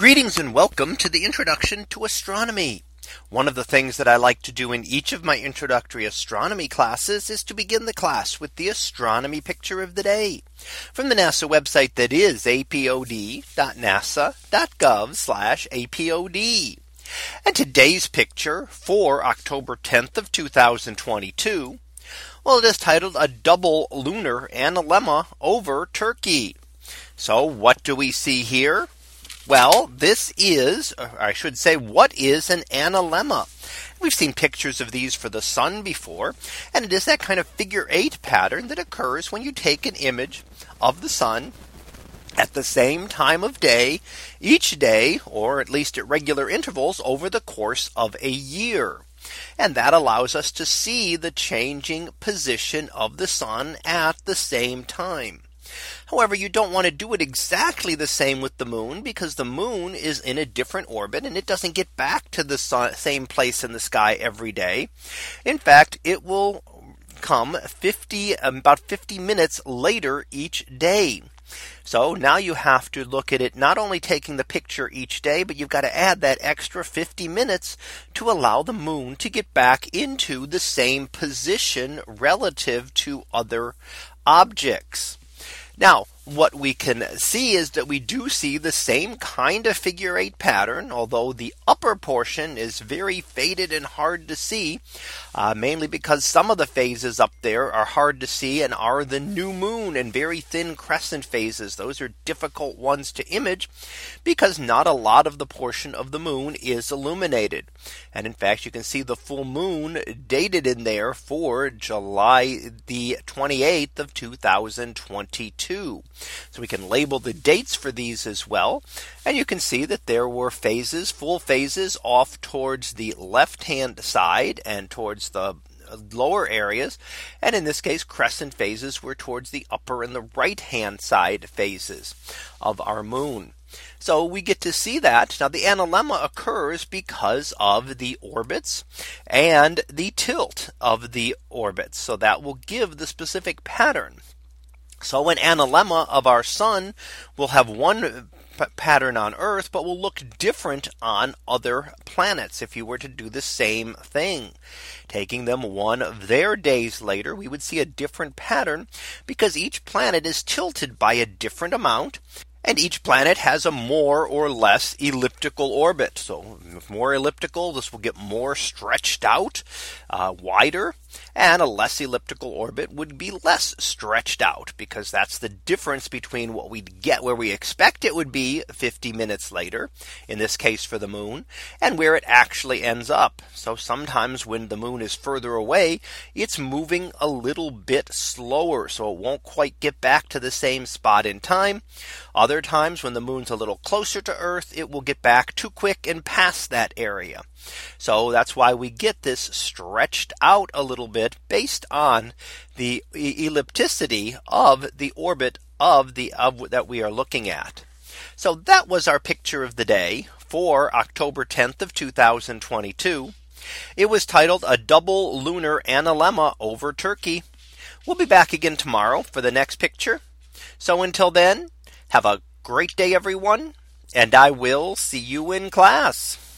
Greetings and welcome to the introduction to astronomy. One of the things that I like to do in each of my introductory astronomy classes is to begin the class with the astronomy picture of the day from the NASA website that is apod.nasa.gov apod. And today's picture for October 10th of 2022. Well, it is titled a double lunar analemma over Turkey. So what do we see here? Well, this is, I should say, what is an analemma? We've seen pictures of these for the sun before, and it is that kind of figure eight pattern that occurs when you take an image of the sun at the same time of day each day, or at least at regular intervals over the course of a year. And that allows us to see the changing position of the sun at the same time. However, you don't want to do it exactly the same with the moon because the moon is in a different orbit and it doesn't get back to the same place in the sky every day. In fact, it will come 50 about 50 minutes later each day. So now you have to look at it not only taking the picture each day, but you've got to add that extra 50 minutes to allow the moon to get back into the same position relative to other objects. Now, what we can see is that we do see the same kind of figure eight pattern, although the upper portion is very faded and hard to see, uh, mainly because some of the phases up there are hard to see and are the new moon and very thin crescent phases. Those are difficult ones to image because not a lot of the portion of the moon is illuminated. And in fact, you can see the full moon dated in there for July the 28th of 2022. So we can label the dates for these as well. And you can see that there were phases, full phases off towards the left hand side and towards the uh, lower areas. And in this case, crescent phases were towards the upper and the right hand side phases of our moon. So we get to see that now the analemma occurs because of the orbits and the tilt of the orbits. So that will give the specific pattern. So an analemma of our sun will have one pattern on Earth, but will look different on other planets if you were to do the same thing. Taking them one of their days later, we would see a different pattern because each planet is tilted by a different amount. And each planet has a more or less elliptical orbit. So more elliptical, this will get more stretched out, uh, wider and a less elliptical orbit would be less stretched out because that's the difference between what we'd get where we expect it would be 50 minutes later in this case for the moon and where it actually ends up. So sometimes when the moon is further away, it's moving a little bit slower. So it won't quite get back to the same spot in time. Other times when the moon's a little closer to Earth, it will get back too quick and past that area. So that's why we get this stretched out a little bit based on the ellipticity of the orbit of the of that we are looking at. So that was our picture of the day for October 10th of 2022. It was titled a double lunar analemma over Turkey. We'll be back again tomorrow for the next picture. So until then, have a great day, everyone, and I will see you in class.